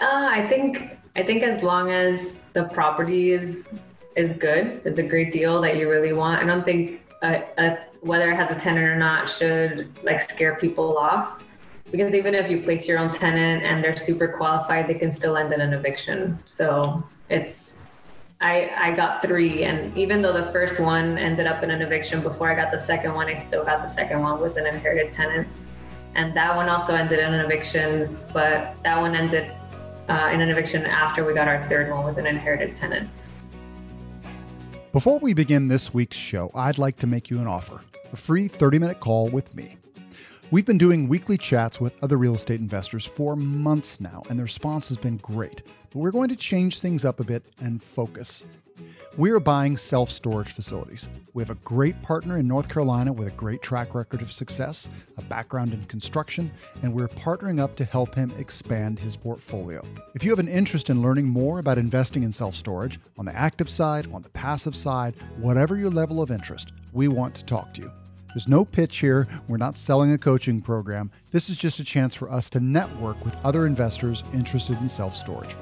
Uh, I think I think as long as the property is is good, it's a great deal that you really want. I don't think a, a, whether it has a tenant or not should like scare people off because even if you place your own tenant and they're super qualified, they can still end in an eviction. So it's I I got three, and even though the first one ended up in an eviction before I got the second one, I still got the second one with an inherited tenant, and that one also ended in an eviction, but that one ended uh, in an eviction after we got our third one with an inherited tenant. Before we begin this week's show, I'd like to make you an offer a free 30 minute call with me. We've been doing weekly chats with other real estate investors for months now, and the response has been great. But we're going to change things up a bit and focus. We are buying self storage facilities. We have a great partner in North Carolina with a great track record of success, a background in construction, and we're partnering up to help him expand his portfolio. If you have an interest in learning more about investing in self storage, on the active side, on the passive side, whatever your level of interest, we want to talk to you. There's no pitch here. We're not selling a coaching program. This is just a chance for us to network with other investors interested in self storage.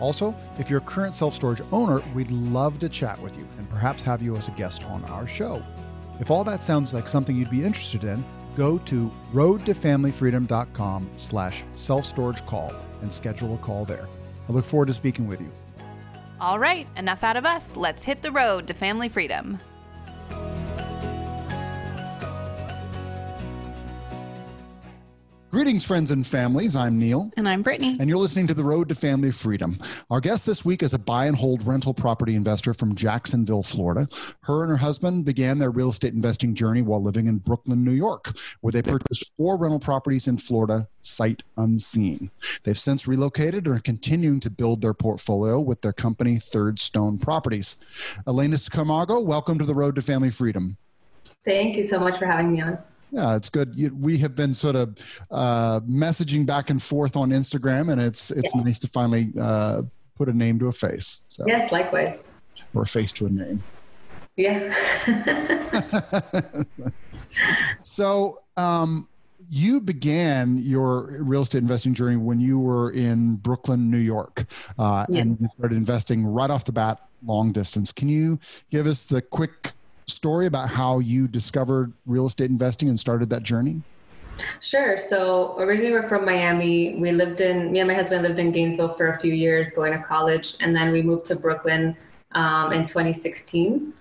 Also, if you're a current self storage owner, we'd love to chat with you and perhaps have you as a guest on our show. If all that sounds like something you'd be interested in, go to roadtofamilyfreedom.com slash self-storage call and schedule a call there. I look forward to speaking with you. All right, enough out of us. Let's hit the road to family freedom. Greetings, friends and families. I'm Neil. And I'm Brittany. And you're listening to The Road to Family Freedom. Our guest this week is a buy and hold rental property investor from Jacksonville, Florida. Her and her husband began their real estate investing journey while living in Brooklyn, New York, where they purchased four rental properties in Florida, sight unseen. They've since relocated and are continuing to build their portfolio with their company, Third Stone Properties. Elena Camargo, welcome to The Road to Family Freedom. Thank you so much for having me on. Yeah, it's good. We have been sort of uh, messaging back and forth on Instagram, and it's it's yeah. nice to finally uh, put a name to a face. So. Yes, likewise. Or a face to a name. Yeah. so, um, you began your real estate investing journey when you were in Brooklyn, New York, uh, yes. and you started investing right off the bat, long distance. Can you give us the quick story about how you discovered real estate investing and started that journey? Sure. So originally we're from Miami. We lived in me and my husband lived in Gainesville for a few years, going to college, and then we moved to Brooklyn um, in 2016.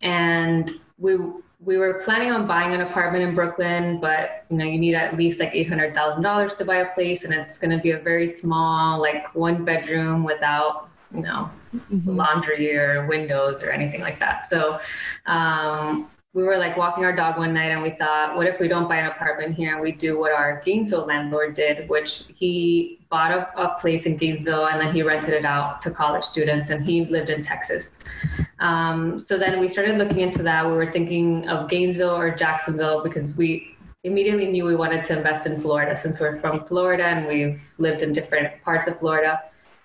And we we were planning on buying an apartment in Brooklyn, but you know you need at least like eight hundred thousand dollars to buy a place, and it's going to be a very small, like one bedroom without you know, mm-hmm. laundry or windows or anything like that. So um, we were like walking our dog one night and we thought, what if we don't buy an apartment here and we do what our Gainesville landlord did, which he bought a, a place in Gainesville and then he rented it out to college students and he lived in Texas. Um, so then we started looking into that. We were thinking of Gainesville or Jacksonville because we immediately knew we wanted to invest in Florida since we're from Florida and we've lived in different parts of Florida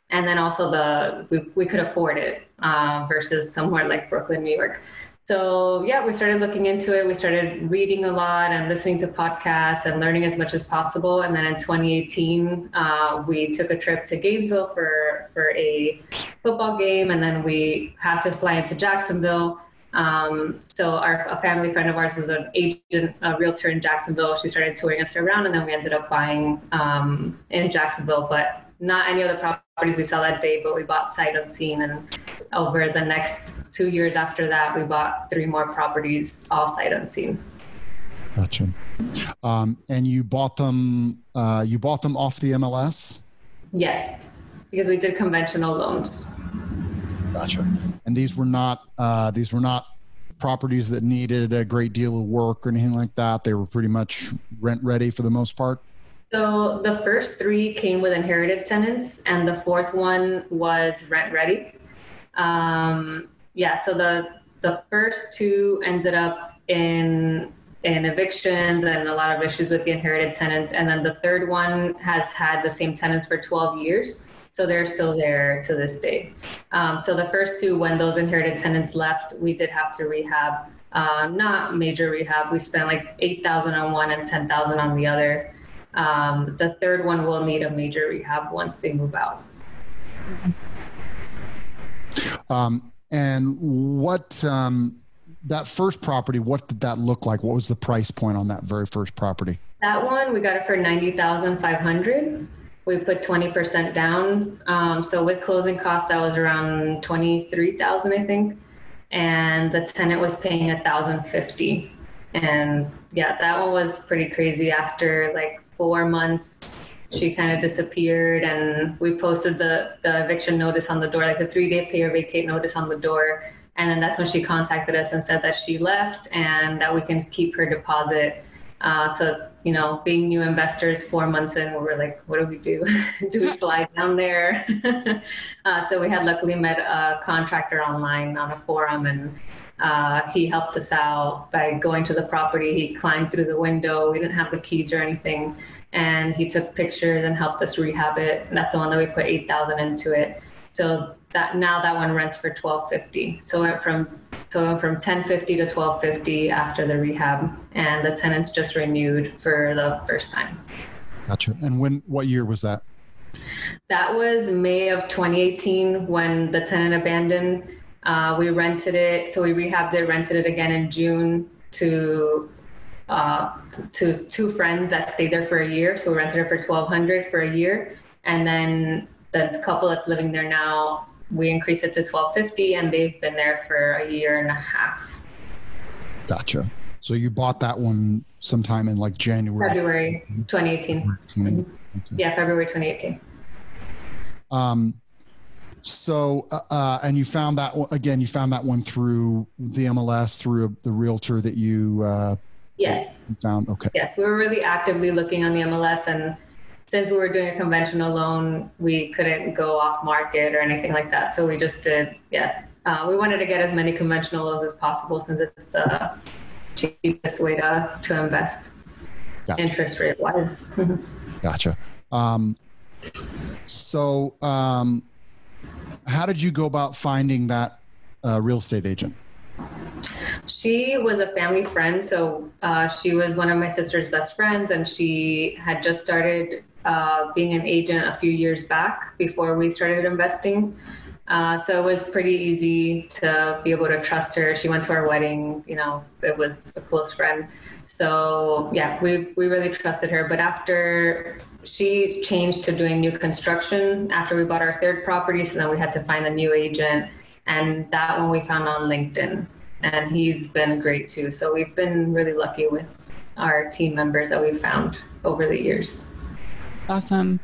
and then also the we, we could afford it uh, versus somewhere like Brooklyn, New York. So yeah, we started looking into it. We started reading a lot and listening to podcasts and learning as much as possible. And then in 2018, uh, we took a trip to Gainesville for for a football game, and then we had to fly into Jacksonville. Um, so our a family friend of ours was an agent, a realtor in Jacksonville. She started touring us around, and then we ended up buying um, in Jacksonville, but not any of the properties we saw that day, but we bought sight unseen. And over the next two years after that, we bought three more properties, all sight unseen. Gotcha. Um, and you bought them. Uh, you bought them off the MLS. Yes, because we did conventional loans. Gotcha. And these were not. Uh, these were not properties that needed a great deal of work or anything like that. They were pretty much rent ready for the most part. So the first three came with inherited tenants, and the fourth one was rent ready. Um, yeah, so the the first two ended up in in evictions and a lot of issues with the inherited tenants, and then the third one has had the same tenants for 12 years, so they're still there to this day. Um, so the first two, when those inherited tenants left, we did have to rehab. Uh, not major rehab. We spent like eight thousand on one and ten thousand on the other. Um, the third one will need a major rehab once they move out. Um, and what um, that first property? What did that look like? What was the price point on that very first property? That one we got it for ninety thousand five hundred. We put twenty percent down. Um, so with closing costs, that was around twenty three thousand, I think. And the tenant was paying a thousand fifty. And yeah, that one was pretty crazy. After like four months, she kind of disappeared, and we posted the the eviction notice on the door, like the three day pay or vacate notice on the door. And then that's when she contacted us and said that she left and that we can keep her deposit. Uh, so, you know, being new investors four months in, we were like, what do we do? do we fly down there? uh, so we had luckily met a contractor online on a forum and uh, he helped us out by going to the property. He climbed through the window. We didn't have the keys or anything. And he took pictures and helped us rehab it. And that's the one that we put 8000 into it. So that now that one rents for 1250 so it went from so it went from 1050 to 1250 after the rehab and the tenants just renewed for the first time gotcha and when what year was that that was may of 2018 when the tenant abandoned uh, we rented it so we rehabbed it rented it again in june to uh, to two friends that stayed there for a year so we rented it for 1200 for a year and then the couple that's living there now we increased it to 1250 and they've been there for a year and a half. Gotcha. So you bought that one sometime in like January. February 2018. Mm-hmm. Okay. Yeah, February 2018. Um, so, uh, uh, and you found that again, you found that one through the MLS, through the realtor that you, uh, yes, found. Okay. Yes. We were really actively looking on the MLS and since we were doing a conventional loan, we couldn't go off market or anything like that. So we just did, yeah. Uh, we wanted to get as many conventional loans as possible since it's the cheapest way to, to invest gotcha. interest rate wise. gotcha. Um, so, um, how did you go about finding that uh, real estate agent? She was a family friend. So uh, she was one of my sister's best friends, and she had just started uh, being an agent a few years back before we started investing. Uh, so it was pretty easy to be able to trust her. She went to our wedding, you know, it was a close friend. So yeah, we, we really trusted her. But after she changed to doing new construction, after we bought our third property, so then we had to find a new agent. And that one we found on LinkedIn. And he's been great too. So we've been really lucky with our team members that we've found over the years. Awesome.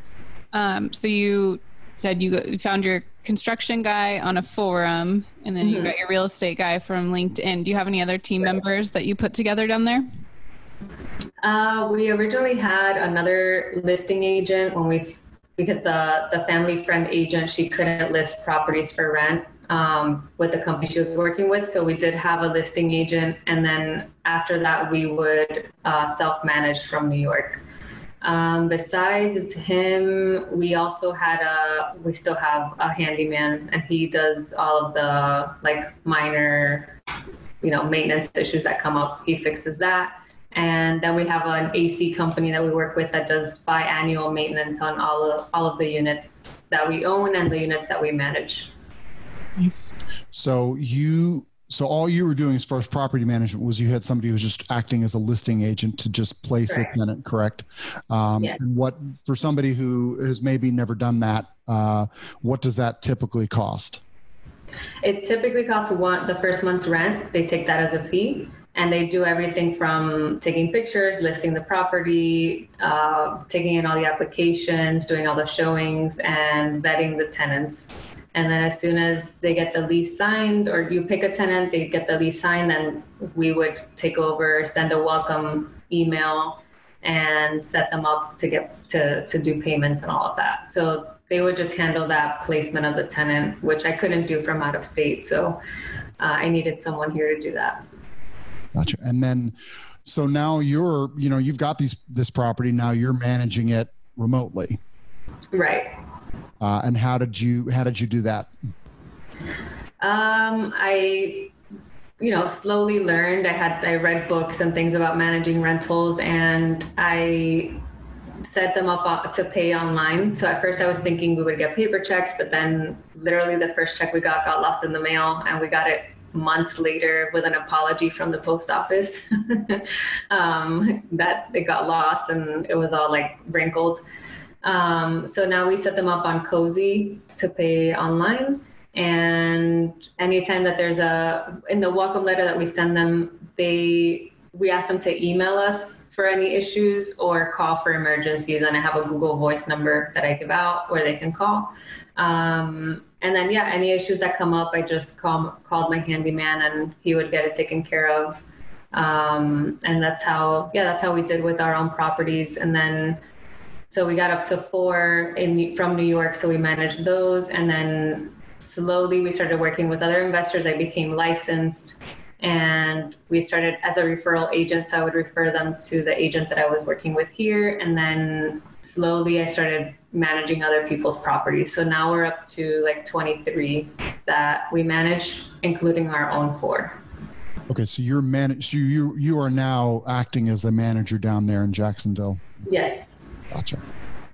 Um, so you said you found your construction guy on a forum and then mm-hmm. you got your real estate guy from LinkedIn. Do you have any other team members that you put together down there? Uh, we originally had another listing agent when we, because uh, the family friend agent, she couldn't list properties for rent um, with the company she was working with. So we did have a listing agent. And then after that, we would uh, self manage from New York. Um, besides him, we also had a, we still have a handyman and he does all of the like minor, you know, maintenance issues that come up. He fixes that. And then we have an AC company that we work with that does biannual maintenance on all of, all of the units that we own and the units that we manage. Nice. So you so all you were doing as far as property management was you had somebody who was just acting as a listing agent to just place correct. a tenant, correct? Um, yeah. And what for somebody who has maybe never done that, uh, what does that typically cost? It typically costs one the first month's rent. They take that as a fee, and they do everything from taking pictures, listing the property, uh, taking in all the applications, doing all the showings, and vetting the tenants. And then as soon as they get the lease signed, or you pick a tenant, they get the lease signed, then we would take over, send a welcome email, and set them up to get to to do payments and all of that. So they would just handle that placement of the tenant, which I couldn't do from out of state. So uh, I needed someone here to do that. Gotcha. And then, so now you're, you know, you've got these this property. Now you're managing it remotely. Right. Uh, and how did you how did you do that? Um, I, you know, slowly learned. I had I read books and things about managing rentals, and I set them up uh, to pay online. So at first I was thinking we would get paper checks, but then literally the first check we got got lost in the mail and we got it months later with an apology from the post office um, that it got lost and it was all like wrinkled. Um, so now we set them up on Cozy to pay online. And anytime that there's a, in the welcome letter that we send them, they, we ask them to email us for any issues or call for emergencies. And I have a Google Voice number that I give out where they can call. Um, and then, yeah, any issues that come up, I just call, called my handyman and he would get it taken care of. Um, and that's how, yeah, that's how we did with our own properties. And then so we got up to four in from New York, so we managed those, and then slowly we started working with other investors. I became licensed, and we started as a referral agent. So I would refer them to the agent that I was working with here, and then slowly I started managing other people's properties. So now we're up to like 23 that we manage, including our own four. Okay, so you're manage. So you you are now acting as a manager down there in Jacksonville. Yes. Gotcha.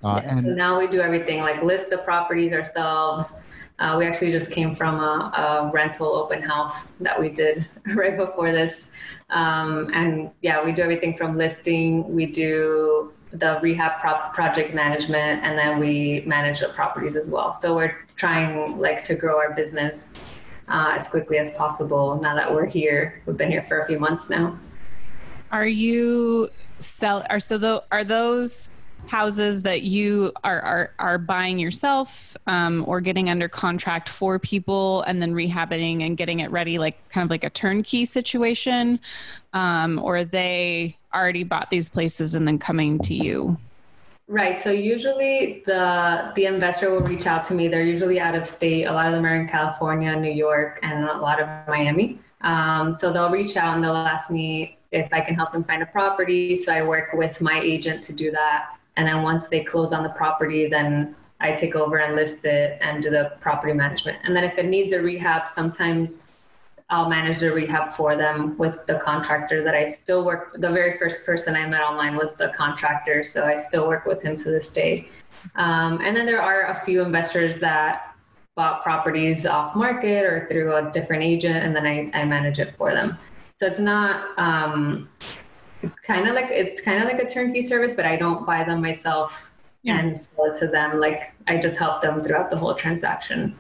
Uh, yes, and so now we do everything like list the properties ourselves. Uh, we actually just came from a, a, rental open house that we did right before this. Um, and yeah, we do everything from listing, we do the rehab pro- project management, and then we manage the properties as well. So we're trying like to grow our business uh, as quickly as possible now that we're here. We've been here for a few months now. Are you sell? Are so though? Are those houses that you are are, are buying yourself um, or getting under contract for people and then rehabbing and getting it ready like kind of like a turnkey situation um, or they already bought these places and then coming to you right so usually the the investor will reach out to me they're usually out of state a lot of them are in california new york and a lot of miami um, so they'll reach out and they'll ask me if I can help them find a property. So I work with my agent to do that. And then once they close on the property, then I take over and list it and do the property management. And then if it needs a rehab, sometimes I'll manage the rehab for them with the contractor that I still work. The very first person I met online was the contractor, so I still work with him to this day. Um, and then there are a few investors that bought properties off market or through a different agent, and then I, I manage it for them. So it's not um, kind of like it's kind of like a turnkey service, but I don't buy them myself yeah. and sell it to them. Like I just help them throughout the whole transaction.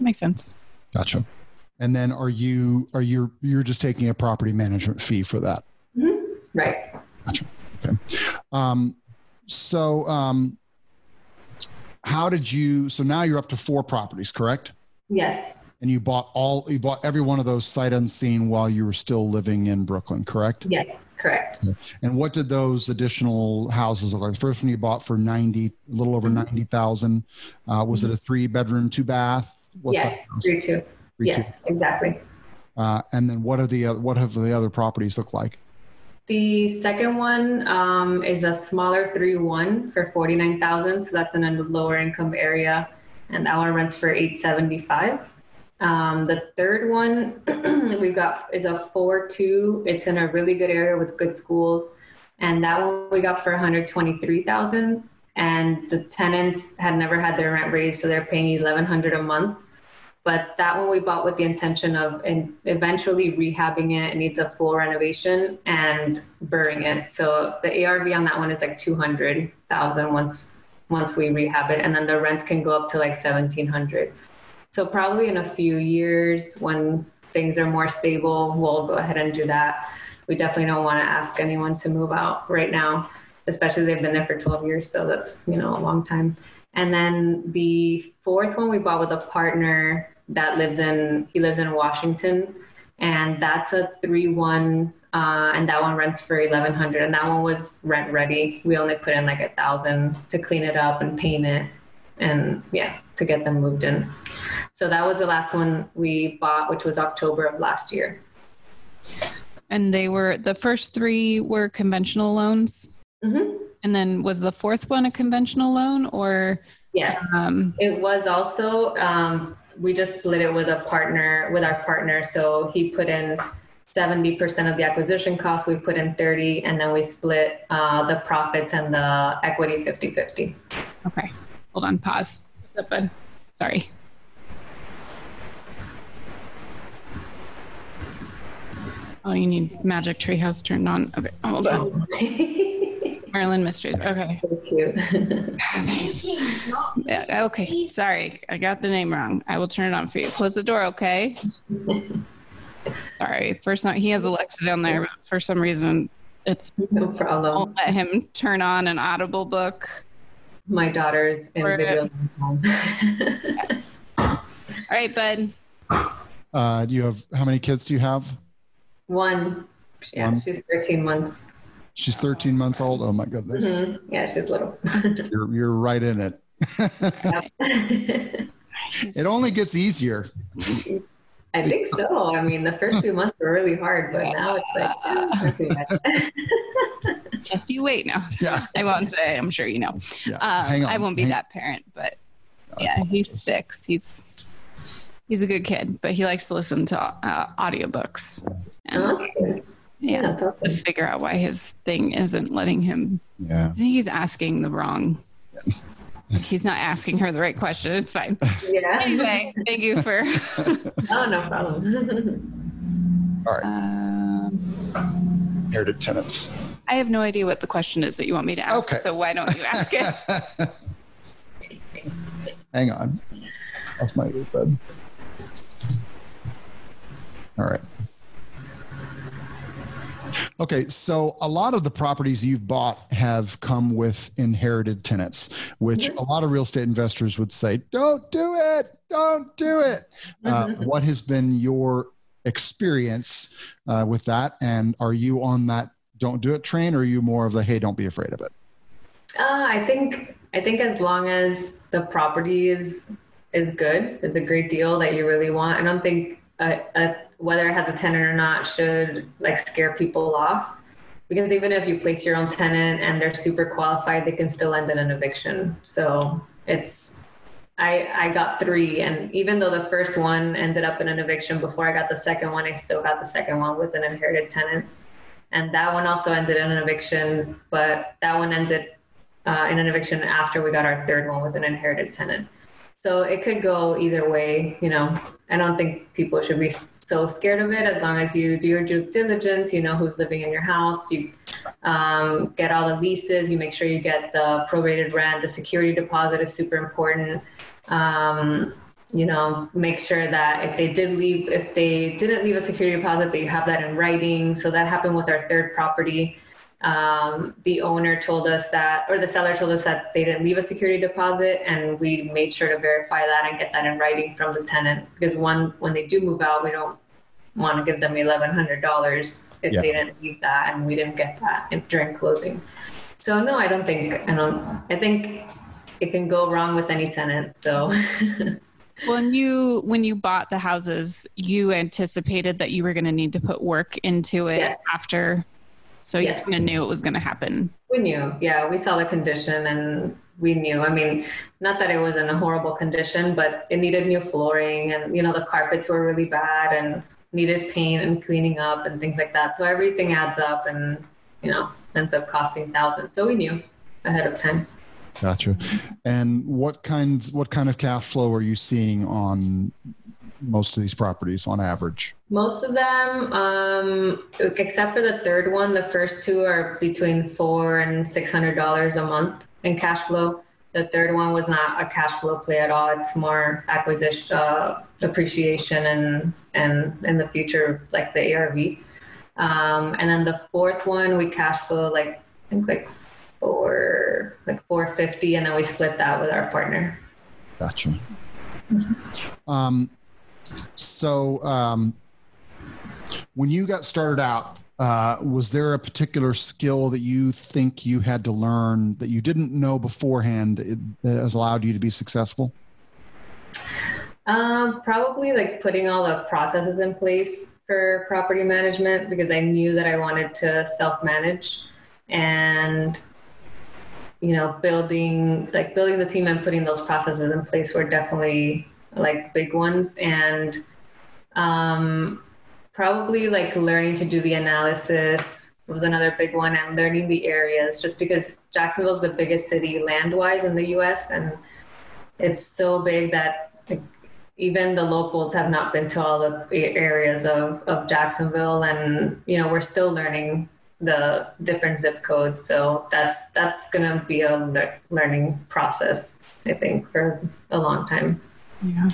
Makes sense. Gotcha. And then are you are you you're just taking a property management fee for that? Mm-hmm. Right. Gotcha. Okay. Um, so um, how did you? So now you're up to four properties, correct? Yes. And you bought all you bought every one of those sight unseen while you were still living in Brooklyn, correct? Yes, correct. And what did those additional houses look like? The first one you bought for ninety, a little over mm-hmm. ninety thousand. Uh, was mm-hmm. it a three bedroom, two bath? What's yes, three two. Three, yes, two. exactly. Uh, and then what are the what have the other properties look like? The second one um, is a smaller three one for forty nine thousand. So that's in a lower income area and one rents for 875 um, the third one we've got is a 4-2 it's in a really good area with good schools. And that one we got for 123000 and the tenants had never had their rent raised so they're paying 1100 a month. But that one we bought with the intention of in eventually rehabbing it. It needs a full renovation and BRRRRing it. So the ARV on that one is like 200,000 once once we rehab it and then the rents can go up to like 1700 so probably in a few years when things are more stable we'll go ahead and do that. We definitely don't want to ask anyone to move out right now especially they've been there for 12 years so that's you know a long time. And then the fourth one we bought with a partner that lives in he lives in washington and that's a 3-1 uh, and that one rents for 1100 and that one was rent ready. We only put in like a thousand to clean it up and paint it and yeah to get them moved in. So that was the last one we bought which was october of last year. And they were the first three were conventional loans? Mm-hmm. and then was the fourth one a conventional loan or yes. um, it was also um, we just split it with a partner with our partner. So he put in 70% of the acquisition cost. We put in 30, and then we split uh, the profits and the equity 50 50. Okay. Hold on. Pause. What's up, bud? Sorry. Oh, you need Magic Treehouse turned on. Okay. Hold on. Maryland Mysteries. Okay. So cute. Yeah, okay. Sorry. I got the name wrong. I will turn it on for you. Close the door, okay? Sorry. First time he has Alexa down there, but for some reason it's no problem. won't let him turn on an audible book. My daughter's in Or- video. All right, bud. Uh, do you have how many kids do you have? One. Yeah, One. she's 13 months. She's 13 months old. Oh my goodness, Mhm. Yeah, she's little. you're you're right in it. it only gets easier. I think so. I mean, the first few months were really hard, but now it's like, not too bad. Just you wait now. Yeah, I won't say. I'm sure you know. yeah. Um, Hang on. I won't be Hang- that parent, but yeah, he's six. He's he's a good kid, but he likes to listen to uh, audiobooks. And Oh, that's yeah, that's to figure out why his thing isn't letting him. Yeah. I think he's asking the wrong. He's not asking her the right question. It's fine. Yeah. Anyway, thank you for. Oh, no problem. All right. Um, Inherited tenants. I have no idea what the question is that you want me to ask. Okay. So why don't you ask it? Hang on. That's my earbud. All right. Okay, so a lot of the properties you've bought have come with inherited tenants, which a lot of real estate investors would say, don't do it, don't do it. Uh, what has been your experience uh, with that? And are you on that don't do it train, or are you more of the hey, don't be afraid of it? Uh, I think I think as long as the property is is good, it's a great deal that you really want. I don't think a, a, whether it has a tenant or not should like scare people off. Because even if you place your own tenant and they're super qualified, they can still end in an eviction. So it's I I got three, and even though the first one ended up in an eviction before I got the second one, I still got the second one with an inherited tenant, and that one also ended in an eviction, but that one ended uh, in an eviction after we got our third one with an inherited tenant. So it could go either way. You know, I don't think people should be so scared of it as long as you do your due diligence. You know who's living in your house. You um, get all the leases. You make sure you get the prorated rent. The security deposit is super important. Um, you know, make sure that if they did leave, if they didn't leave a security deposit, that you have that in writing. So that happened with our third property um, the owner told us that, or the seller told us that they didn't leave a security deposit, and we made sure to verify that and get that in writing from the tenant. Because one, when they do move out, we don't want to give them eleven hundred dollars if Yeah. they didn't leave that, and we didn't get that in- during closing. So no, I don't think I don't. I think it can go wrong with any tenant. So When you when you bought the houses, you anticipated that you were going to need to put work into it Yes. after, so Yes. you kind of knew it was going to happen. We knew, yeah. We saw the condition and we knew. I mean, not that it was in a horrible condition, but it needed new flooring and, you know, the carpets were really bad and needed paint and cleaning up and things like that. So everything adds up and, you know, ends up costing thousands. So we knew ahead of time. Gotcha. And what kinds, what kind of cash flow are you seeing on most of these properties on average? Most of them, um, except for the third one, the first two are between four and six hundred dollars a month in cash flow. The third one was not a cash flow play at all. It's more acquisition, uh, appreciation, and and in the future, like the ARV. Um, and then the fourth one, we cash flow like I think like four, like four fifty, and then we split that with our partner. Gotcha. Um, so, um, when you got started out, uh, was there a particular skill that you think you had to learn that you didn't know beforehand that has allowed you to be successful? Um, probably like putting all the processes in place for property management because I knew that I wanted to self manage and you know building like building the team and putting those processes in place were definitely like big ones. And um, probably like learning to do the analysis was another big one and learning the areas just because Jacksonville is the biggest city land wise in the US and it's so big that even the locals have not been to all the areas of, of Jacksonville. And you know we're still learning the different zip codes. So that's that's gonna be a le- learning process I think for a long time yeah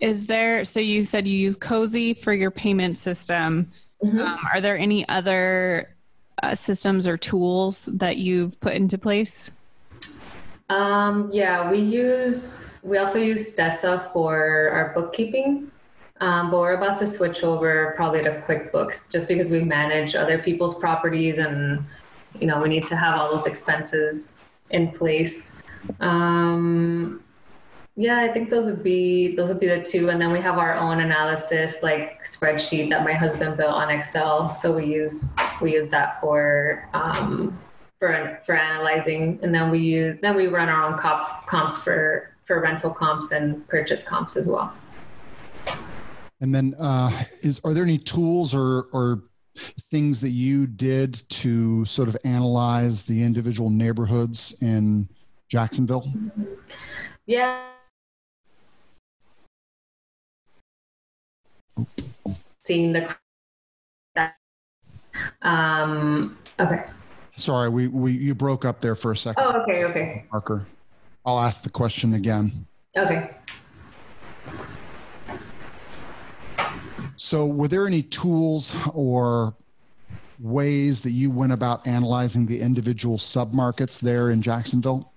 is there so you said you use cozy for your payment system mm-hmm. um, are there any other uh, systems or tools that you've put into place um, yeah we use we also use Stessa for our bookkeeping um, but we're about to switch over probably to QuickBooks just because we manage other people's properties and you know we need to have all those expenses in place. Um, yeah, I think those would be those would be the two, and then we have our own analysis like spreadsheet that my husband built on Excel. So we use we use that for um, for for analyzing, and then we use then we run our own comps comps for for rental comps and purchase comps as well. And then, uh, is are there any tools or or things that you did to sort of analyze the individual neighborhoods in Jacksonville? Yeah. Seeing the. Um, okay. Sorry, we, we you broke up there for a second. Oh, okay, okay. Parker, I'll ask the question again. Okay. So, were there any tools or ways that you went about analyzing the individual submarkets there in Jacksonville?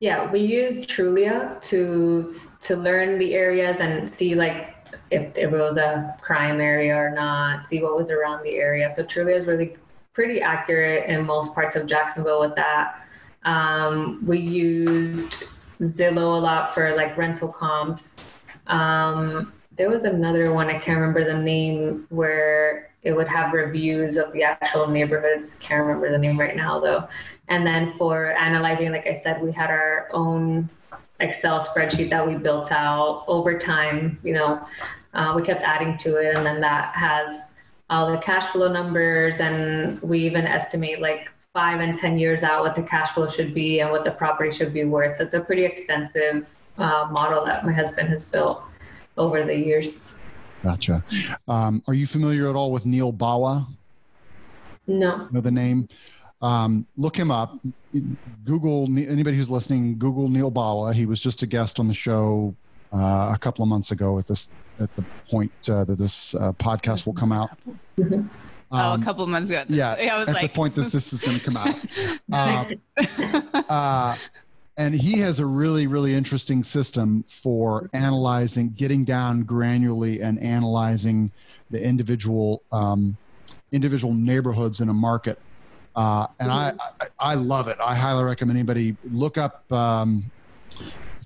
Yeah, we use Trulia to to learn the areas and see like if, it was a crime area or not, see what was around the area. So Trulia is really pretty accurate in most parts of Jacksonville with that. Um, we used Zillow a lot for like rental comps. Um, there was another one, I can't remember the name, where it would have reviews of the actual neighborhoods. Can't remember the name right now though. And then for analyzing, like I said, we had our own Excel spreadsheet that we built out over time. You know, uh, we kept adding to it, and then that has all the cash flow numbers, and we even estimate like five and ten years out what the cash flow should be and what the property should be worth. So it's a pretty extensive uh, model that my husband has built over the years. Gotcha. Um, are you familiar at all with Neal Bawa? No. Know the name? Um, look him up. Google anybody who's listening. Google Neal Bawa. He was just a guest on the show uh, a couple of months ago at this at the point uh, that this uh, podcast will come out. Mm-hmm. Um, oh, a um, couple of months ago. yeah, I was at like, the point that this is going to come out. Um, uh, and he has a really really interesting system for analyzing getting down granularly and analyzing the individual um, individual neighborhoods in a market uh, and I, I, I love it i highly recommend anybody look up um,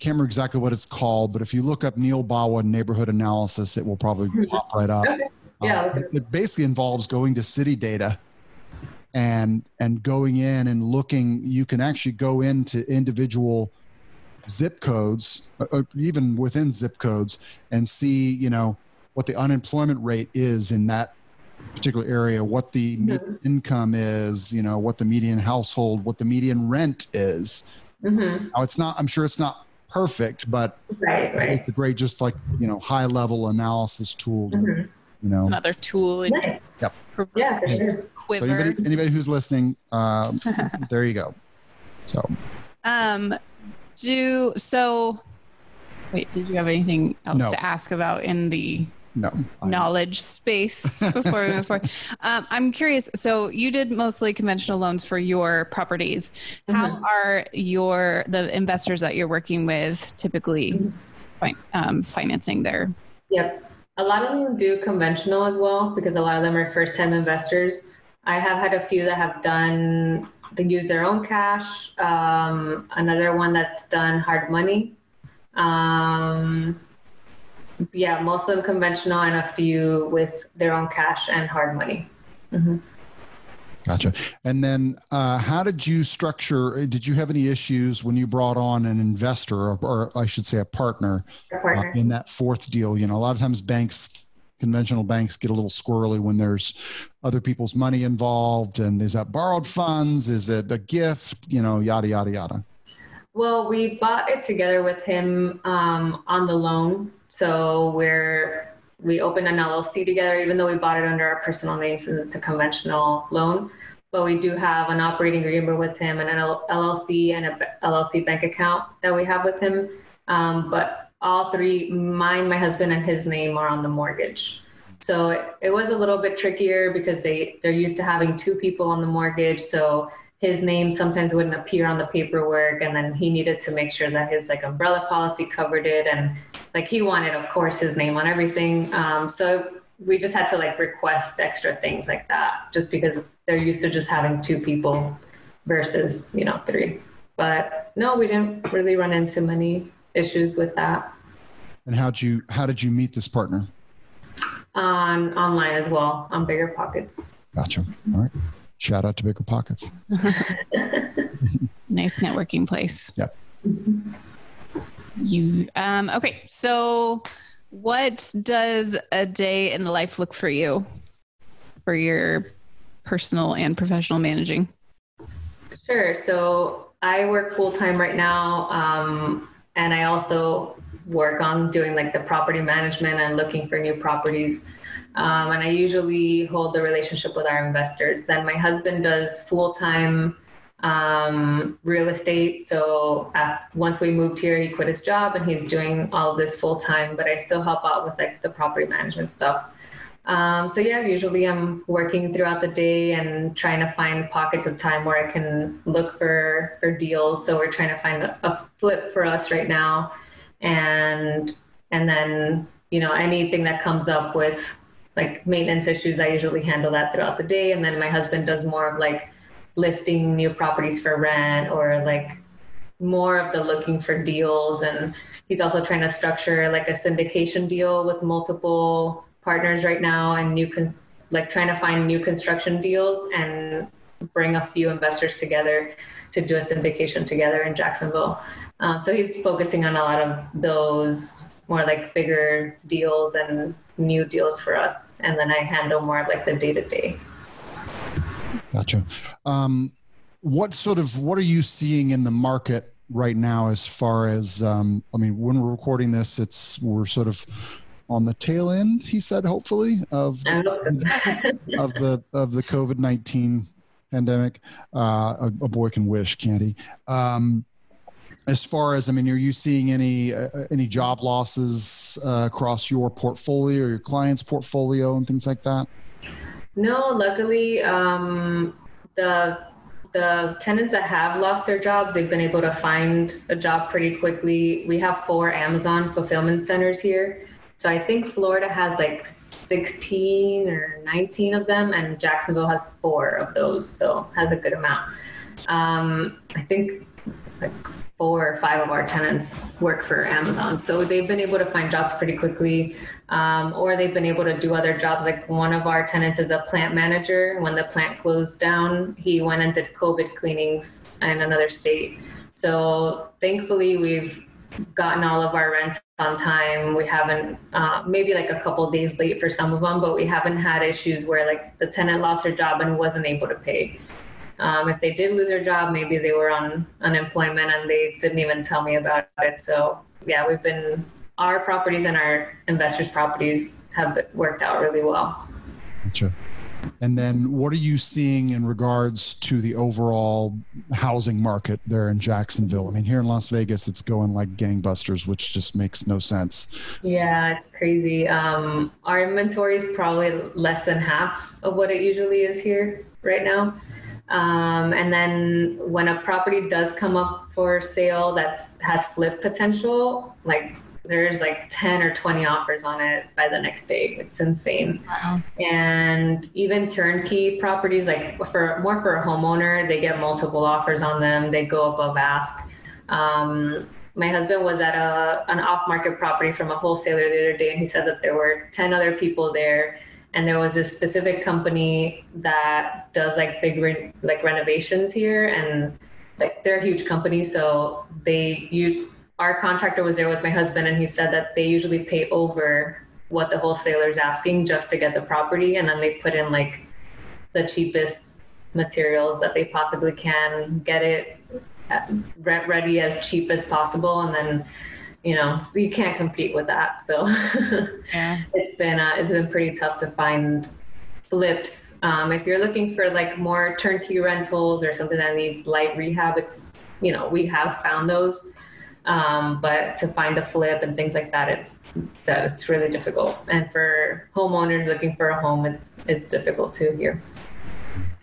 can't remember exactly what it's called but if you look up neal bawa neighborhood analysis it will probably pop right up. Yeah, uh, it basically involves going to city data and and going in and looking you can actually go into individual zip codes uh, uh, even within zip codes and see you know what the unemployment rate is in that particular area what the median income is you know what the median household what the median rent is. Mm-hmm. now it's not i'm sure it's not perfect but right, right. it's a great just like you know high level analysis tool to, mm-hmm. you know it's another tool in nice. yep. yeah for sure quiver. So anybody, anybody who's listening, um, there you go. So, um, do so. Wait, did you have anything else no. to ask about in the no knowledge space before we move forward? Um, I'm curious. So you did mostly conventional loans for your properties. Mm-hmm. How are your the investors that you're working with typically um, financing their? Yep, a lot of them do conventional as well because a lot of them are first time investors. I have had a few that have done they use their own cash. Um, another one that's done hard money. Um, yeah, most of them conventional, and a few with their own cash and hard money. Mm-hmm. Gotcha. And then, uh, how did you structure? Did you have any issues when you brought on an investor, or, or I should say, a partner, a partner. Uh, in that fourth deal? You know, a lot of times banks conventional banks get a little squirrely when there's other people's money involved? And is that borrowed funds? Is it a gift? You know, yada, yada, yada. Well, we bought it together with him um, on the loan. So we're we opened an LLC together, even though we bought it under our personal names since it's a conventional loan. But we do have an operating agreement with him and an LLC and a LLC bank account that we have with him. Um, but all three, mine, my husband, and his name are on the mortgage. So it, it was a little bit trickier because they they're used to having two people on the mortgage. So his name sometimes wouldn't appear on the paperwork and then he needed to make sure that his like umbrella policy covered it and like he wanted of course his name on everything. Um, so we just had to like request extra things like that just because they're used to just having two people versus you know three. But no we didn't really run into many issues with that. And how'd you how did you meet this partner? On online as well on BiggerPockets. Gotcha. All right shout out to BiggerPockets. Nice networking place. Yep you um okay so what does a day in the life look for you for your personal and professional managing? Sure so i work full-time right now um, and i also work on doing like the property management and looking for new properties um, and i usually hold the relationship with our investors then my husband does full-time um, real estate. So uh, once we moved here, he quit his job and he's doing all of this full time. But I still help out with like the property management stuff. Um, so yeah, usually I'm working throughout the day and trying to find pockets of time where I can look for for deals. So we're trying to find a, a flip for us right now, and and then you know anything that comes up with like maintenance issues, I usually handle that throughout the day. And then my husband does more of like listing new properties for rent or like more of the looking for deals and he's also trying to structure like a syndication deal with multiple partners right now and new con- like trying to find new construction deals and bring a few investors together to do a syndication together in Jacksonville. Um, so he's focusing on a lot of those more like bigger deals and new deals for us. And then I handle more of like the day to day. Gotcha. Um, what sort of what are you seeing in the market right now as far as um, I mean, when we're recording this, it's we're sort of on the tail end. He said, hopefully, of of the of the COVID nineteen pandemic. Uh, a, a, boy can wish, can't he? Um, as far as I mean, are you seeing any uh, any job losses uh, across your portfolio, or your client's portfolio, and things like that? No, luckily, um, the the tenants that have lost their jobs, they've been able to find a job pretty quickly. We have four Amazon fulfillment centers here. So I think Florida has like 16 or 19 of them, and Jacksonville has four of those, so has a good amount. Um, I think like four or five of our tenants work for Amazon. So they've been able to find jobs pretty quickly, um, or they've been able to do other jobs. Like one of our tenants is a plant manager. When the plant closed down, he went and did COVID cleanings in another state. So thankfully, we've gotten all of our rents on time. We haven't, uh, maybe like a couple days late for some of them, but we haven't had issues where like the tenant lost their job and wasn't able to pay. Um, if they did lose their job, maybe they were on unemployment and they didn't even tell me about it. So yeah, we've been our properties and our investors' properties have worked out really well. Gotcha. And then, what are you seeing in regards to the overall housing market there in Jacksonville? I mean, here in Las Vegas, it's going like gangbusters, which just makes no sense. Yeah, it's crazy. Um, our inventory is probably less than half of what it usually is here right now. Um, and then when a property does come up for sale that has flip potential, like there's like 10 or 20 offers on it by the next day. It's insane. Wow. And even turnkey properties, like for more for a homeowner, they get multiple offers on them. They go above ask. Um, my husband was at a an off market property from a wholesaler the other day, and he said that there were 10 other people there and there was a specific company that does like big re- like renovations here. And like they're a huge company. So they you our contractor was there with my husband and he said that they usually pay over what the wholesaler is asking just to get the property, and then they put in like the cheapest materials that they possibly can, get it uh, rent ready as cheap as possible, and then you know you can't compete with that. So Yeah. it's been uh, it's been pretty tough to find flips. Um, if you're looking for like more turnkey rentals or something that needs light rehab, it's you know we have found those. Um, but to find a flip and things like that, it's that it's really difficult. And for homeowners looking for a home, it's it's difficult too here,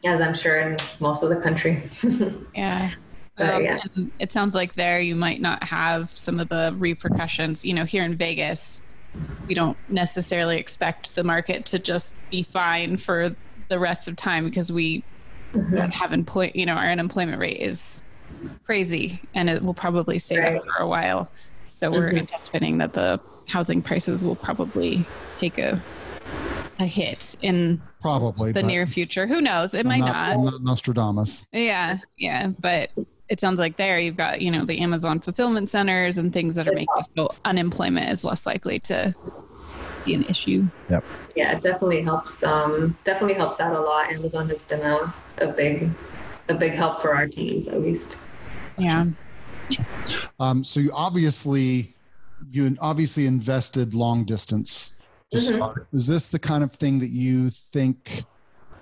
as I'm sure in most of the country. Yeah. But, Um, yeah. It sounds like there you might not have some of the repercussions. You know, here in Vegas, we don't necessarily expect the market to just be fine for the rest of time because we Mm-hmm. don't have employ. You know, our unemployment rate is crazy, and it will probably stay Right. that for a while. So we're Mhm. anticipating that the housing prices will probably take a a hit in Probably. the near future. Who knows? It I'm might not, not. I'm not Nostradamus. Yeah, yeah, but it sounds like there you've got you know the Amazon fulfillment centers and things that are making so unemployment is less likely to be an issue. Yep. yeah, it definitely helps. Um, definitely helps out a lot. Amazon has been a, a big a big help for our teams at least. Yeah, Um, so you obviously you obviously invested long distance to Mhm. start. Is this the kind of thing that you think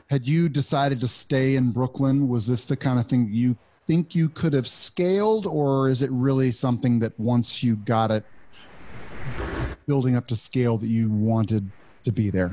had you decided to stay in Brooklyn? Was this the kind of thing you think you could have scaled, or is it really something that once you got it building up to scale that you wanted to be there?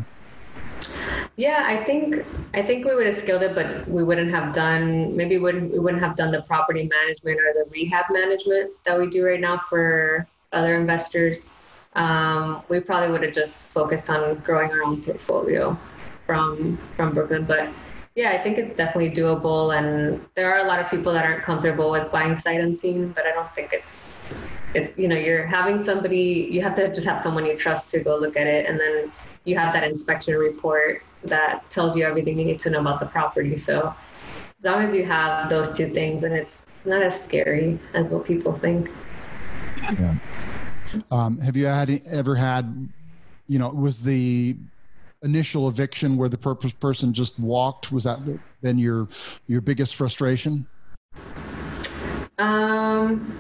Yeah, I think I think we would have scaled it, but we wouldn't have done maybe wouldn't we wouldn't have done the property management or the rehab management that we do right now for other investors. Um, we probably would have just focused on growing our own portfolio from from Brooklyn. But yeah, I think it's definitely doable, and there are a lot of people that aren't comfortable with buying sight unseen. But I don't think it's it, you know you're having somebody you have to just have someone you trust to go look at it, and then you have that inspection report that tells you everything you need to know about the property. So as long as you have those two things, and it's not as scary as what people think. Um, have you had ever had, you know, was the initial eviction where the purpose person just walked? Was that been your your biggest frustration? Um,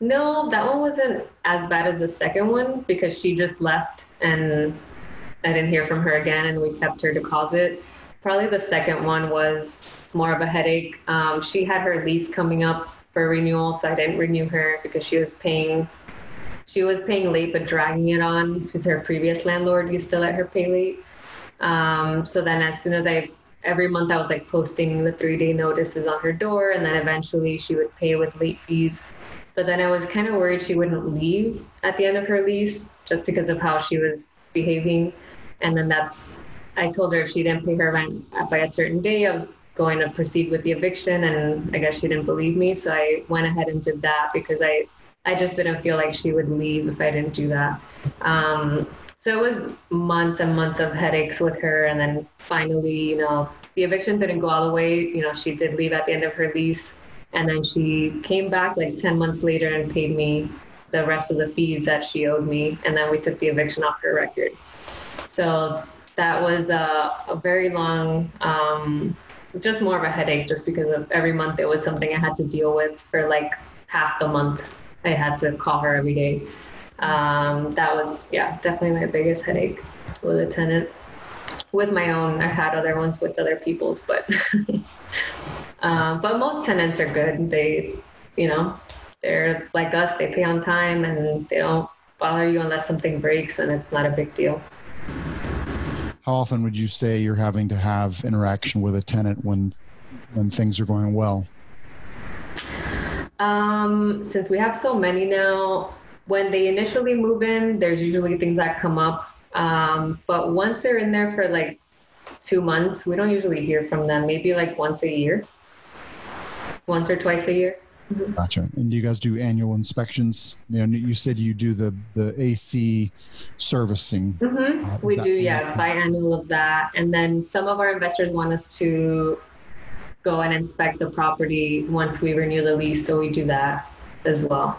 no, that one wasn't as bad as the second one because she just left and I didn't hear from her again, and we kept her deposit. Probably the second one was more of a headache. Um, she had her lease coming up for renewal, so I didn't renew her because she was paying. She was paying late, but dragging it on because her previous landlord used to let her pay late. Um, so then, as soon as I every month I was like posting the three day notices on her door, and then eventually she would pay with late fees. But then I was kind of worried she wouldn't leave at the end of her lease just because of how she was behaving. And then that's, I told her if she didn't pay her rent by a certain day, I was going to proceed with the eviction. And I guess she didn't believe me. So I went ahead and did that because I, I just didn't feel like she would leave if I didn't do that. Um, so it was months and months of headaches with her. And then finally, you know, the eviction didn't go all the way. You know, she did leave at the end of her lease. And then she came back like 10 months later and paid me the rest of the fees that she owed me. And then we took the eviction off her record. So that was a, a very long, um, just more of a headache just because of every month it was something I had to deal with for like half the month. I had to call her every day. Um, that was, yeah, definitely my biggest headache with a tenant. With my own, I had other ones with other people's, but um, but most tenants are good. They, you know, they're like us. They pay on time and they don't bother you unless something breaks, and it's not a big deal. How often would you say you're having to have interaction with a tenant when when things are going well? Um, since we have so many now, when they initially move in, there's usually things that come up. Um, but once they're in there for like two months, we don't usually hear from them. Maybe like once a year, once or twice a year. Gotcha. And do you guys do annual inspections? You know, you said you do the the AC servicing. hmm Uh, We do, yeah, biannual of that. And then some of our investors want us to go and inspect the property once we renew the lease. So we do that as well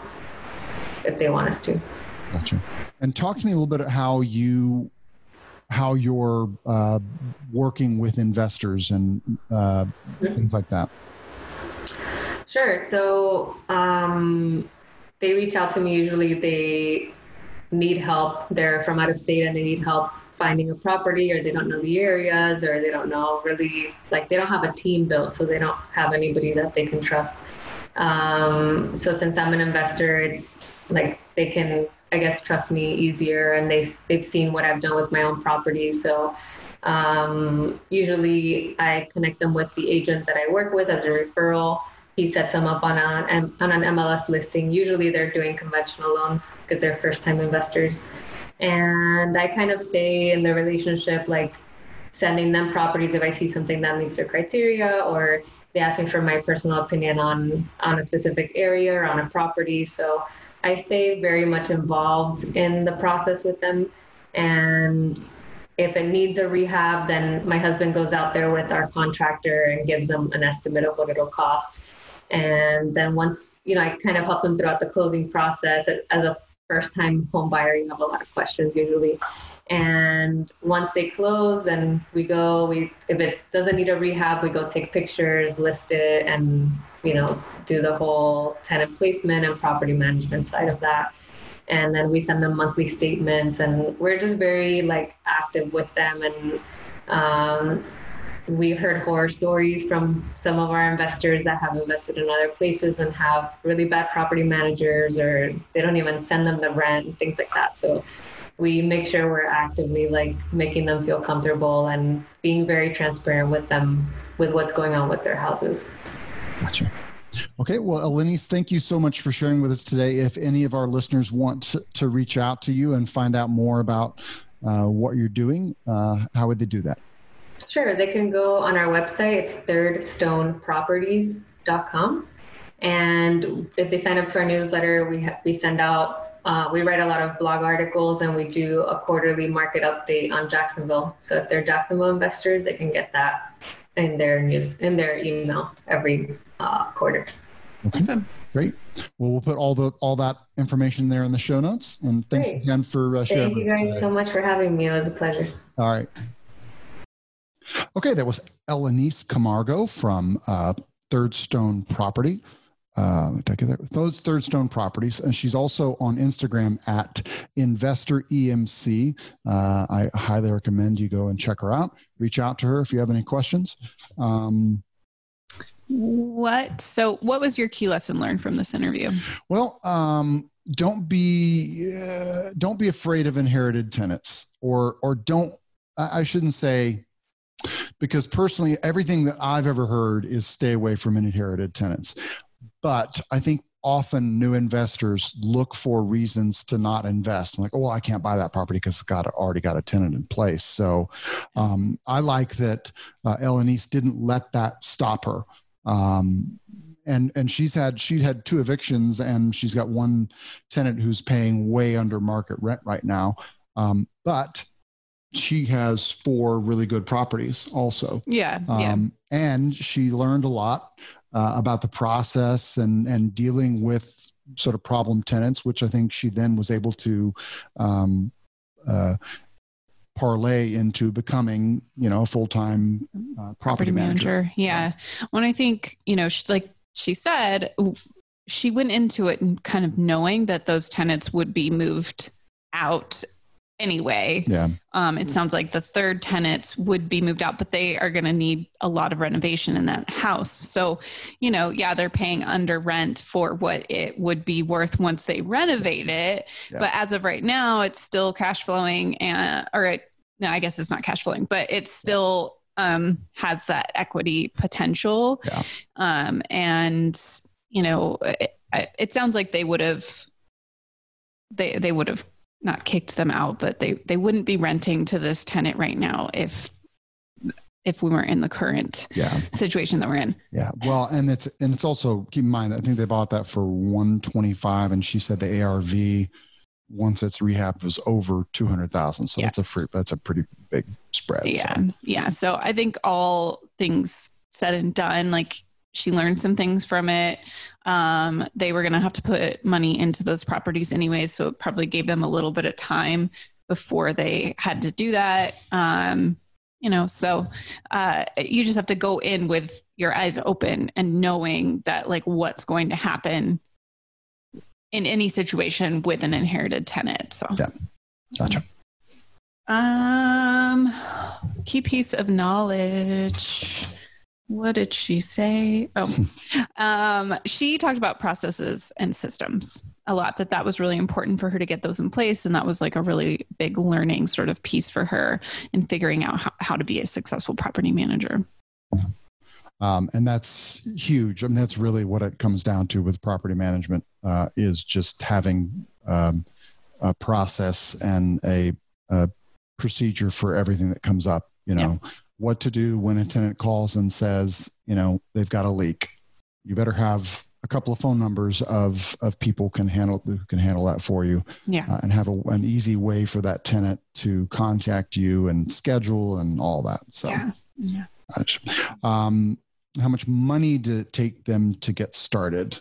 if they want us to. Gotcha. And talk to me a little bit about how you how you're uh, working with investors and uh, things like that. Sure. So um, they reach out to me. Usually, they need help. They're from out of state and they need help finding a property, or they don't know the areas, or they don't know really like they don't have a team built, so they don't have anybody that they can trust. Um, so since I'm an investor, it's like they can I guess trust me easier and they they've seen what I've done with my own property so um, usually I connect them with the agent that I work with as a referral. He sets them up on, a, on an MLS listing. Usually they're doing conventional loans because they're first time investors and I kind of stay in the relationship like sending them properties if I see something that meets their criteria or they ask me for my personal opinion on on a specific area or on a property so I stay very much involved in the process with them. And if it needs a rehab, then my husband goes out there with our contractor and gives them an estimate of what it'll cost. And then once, you know, I kind of help them throughout the closing process. As a first time home buyer, you have a lot of questions usually. And once they close and we go, we if it doesn't need a rehab, we go take pictures, list it, and you know do the whole tenant placement and property management side of that. And then we send them monthly statements, and we're just very like active with them. And um, we've heard horror stories from some of our investors that have invested in other places and have really bad property managers, or they don't even send them the rent things like that. So we make sure we're actively like making them feel comfortable and being very transparent with them with what's going on with their houses. Gotcha. Okay, well, Elenice, thank you so much for sharing with us today. If any of our listeners want to, reach out to you and find out more about uh, what you're doing, uh, how would they do that? Sure, they can go on our website. It's thirdstoneproperties.com. And if they sign up to our newsletter, we, ha- we send out uh, we write a lot of blog articles and we do a quarterly market update on Jacksonville. So if they're Jacksonville investors, they can get that in their news in their email every uh, quarter. Okay. Awesome. Great. Well, we'll put all the all that information there in the show notes. And thanks Great. again for uh, sharing. Thank you guys so much for having me. It was a pleasure. All right. Okay, that was Elenice Camargo from uh, Third Stone Property uh, let me take it Those Third Stone Properties, and she's also on Instagram at Investor EMC. Uh, I highly recommend you go and check her out. Reach out to her if you have any questions. Um, what? So, what was your key lesson learned from this interview? Well, um, don't be uh, don't be afraid of inherited tenants, or or don't. I shouldn't say because personally, everything that I've ever heard is stay away from inherited tenants. But I think often new investors look for reasons to not invest. like, oh, I can't buy that property because it's got already got a tenant in place. So um, I like that uh, Elenice didn't let that stop her. Um, and and she's had she had two evictions and she's got one tenant who's paying way under market rent right now. Um, but she has four really good properties also. Yeah. Um, yeah. And she learned a lot uh, about the process and and dealing with sort of problem tenants, which I think she then was able to um, uh, parlay into becoming, you know, a full time uh, property, property manager. manager. Yeah. When I think, you know, she, like she said, she went into it and kind of knowing that those tenants would be moved out anyway. Yeah. Um, it sounds like the third tenants would be moved out, but they are going to need a lot of renovation in that house. So, you know, yeah, they're paying under rent for what it would be worth once they renovate it. Yeah. But as of right now, it's still cash flowing and, or it, no, I guess it's not cash flowing, but it still um, has that equity potential. Yeah. Um, and, you know, it, it sounds like they would have, they, they would have not kicked them out, but they they wouldn't be renting to this tenant right now if if we were in the current yeah. situation that we're in. Yeah. Well, and it's and it's also keep in mind I think they bought that for 125 and she said the ARV once it's rehabbed was over 200,000. So yeah. that's a free, that's a pretty big spread. Yeah. So. Yeah. So I think all things said and done like she learned some things from it. Um, they were going to have to put money into those properties anyway, so it probably gave them a little bit of time before they had to do that. Um, you know, so uh, you just have to go in with your eyes open and knowing that like what's going to happen in any situation with an inherited tenant. So, Yeah. Gotcha. um, key piece of knowledge. What did she say? Oh, um, she talked about processes and systems a lot. That that was really important for her to get those in place, and that was like a really big learning sort of piece for her in figuring out how, how to be a successful property manager. Um, and that's huge. I mean, that's really what it comes down to with property management uh, is just having um, a process and a, a procedure for everything that comes up. You know, what to do when a tenant calls and says, you know, they've got a leak. You better have a couple of phone numbers of of people can handle who can handle that for you, Yeah. uh, and have a, an easy way for that tenant to contact you and schedule and all that. So. Yeah. Yeah. Um, how much money did it take them to get started?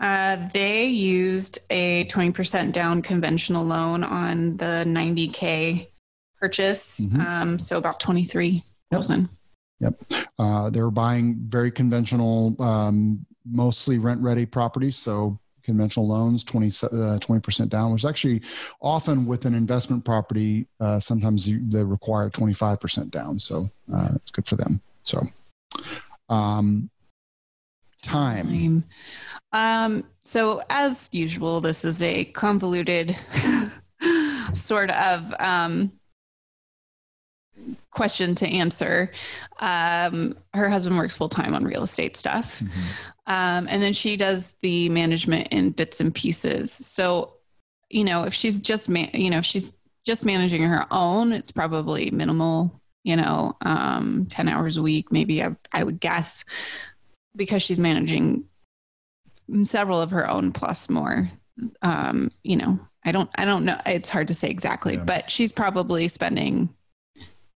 Uh, they used a 20% down conventional loan on the 90K purchase. Mhm. Um, so about 23,000. Uh, they were buying very conventional, um, mostly rent ready properties. So conventional loans, 20, uh, 20% down was actually often with an investment property. Uh, sometimes you, they require 25% down. So uh, it's good for them. So, um, time. Time. Um, so as usual, this is a convoluted sort of um, question to answer. Um, her husband works full time on real estate stuff. Um, and then she does the management in bits and pieces. So, you know, if she's just, man- you know, if she's just managing her own, it's probably minimal, you know, um, 10 hours a week, maybe I, I would guess because she's managing several of her own plus more. Um, you know, I don't, I don't know. It's hard to say exactly, Yeah. but she's probably spending,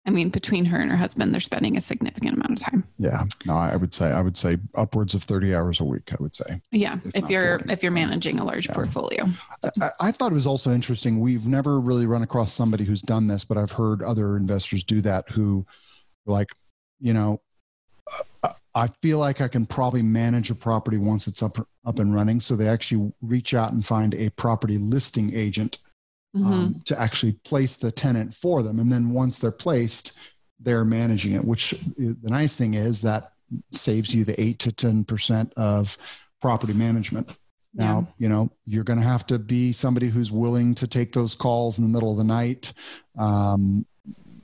I mean, between her and her husband, they're spending a significant amount of time. Yeah. No, I would say, I would say upwards of 30 hours a week, I would say. Yeah, If if you're 40. if you're managing a large Yeah. portfolio. I, I thought it was also interesting. We've never really run across somebody who's done this, but I've heard other investors do that who, like, you know, I feel like I can probably manage a property once it's up up and running. So they actually reach out and find a property listing agent Mhm. um, to actually place the tenant for them, and then once they're placed, they're managing it. Which uh, the nice thing is that saves you the eight to ten percent of property management. Now, you know, you're going to have to be somebody who's willing to take those calls in the middle of the night um,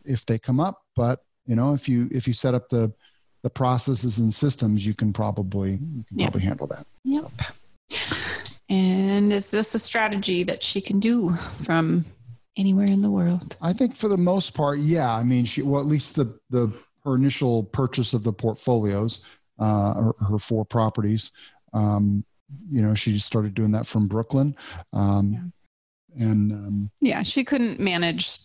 if they come up. But you know, if you if you set up the the processes and systems, you can probably you can Yeah. probably handle that. Yep. And is this a strategy that she can do from anywhere in the world? I think for the most part, yeah. I mean, she well, at least the the her initial purchase of the portfolios, uh, her, her four properties. Um, you know, she just started doing that from Brooklyn, um, and um, Yeah, she couldn't manage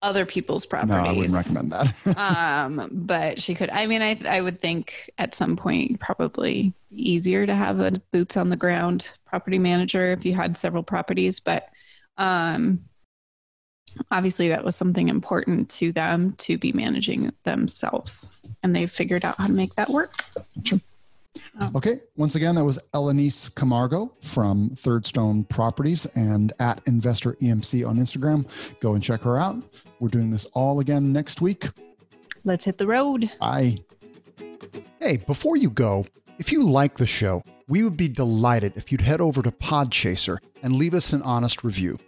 other people's properties. no. I wouldn't recommend that. um, but she could. I mean, I I would think at some point probably easier to have a boots on the ground property manager if you had several properties, but um, obviously that was something important to them to be managing themselves, and they figured out how to make that work. Okay. Once again, that was Elenice Camargo from Third Stone Properties and at Investor EMC on Instagram. Go and check her out. We're doing this all again next week. Let's hit the road. Bye. Hey, before you go, if you like the show, we would be delighted if you'd head over to Podchaser and leave us an honest review.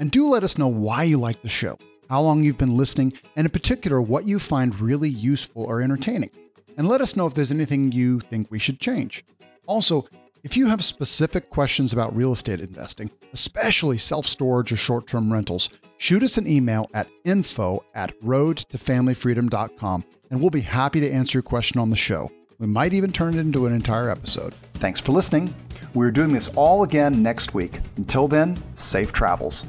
And do let us know why you like the show, how long you've been listening, and in particular, what you find really useful or entertaining. And let us know if there's anything you think we should change. Also, if you have specific questions about real estate investing, especially self storage or short term rentals, shoot us an email at info at roadtofamilyfreedom.com and we'll be happy to answer your question on the show. We might even turn it into an entire episode. Thanks for listening. We're doing this all again next week. Until then, safe travels.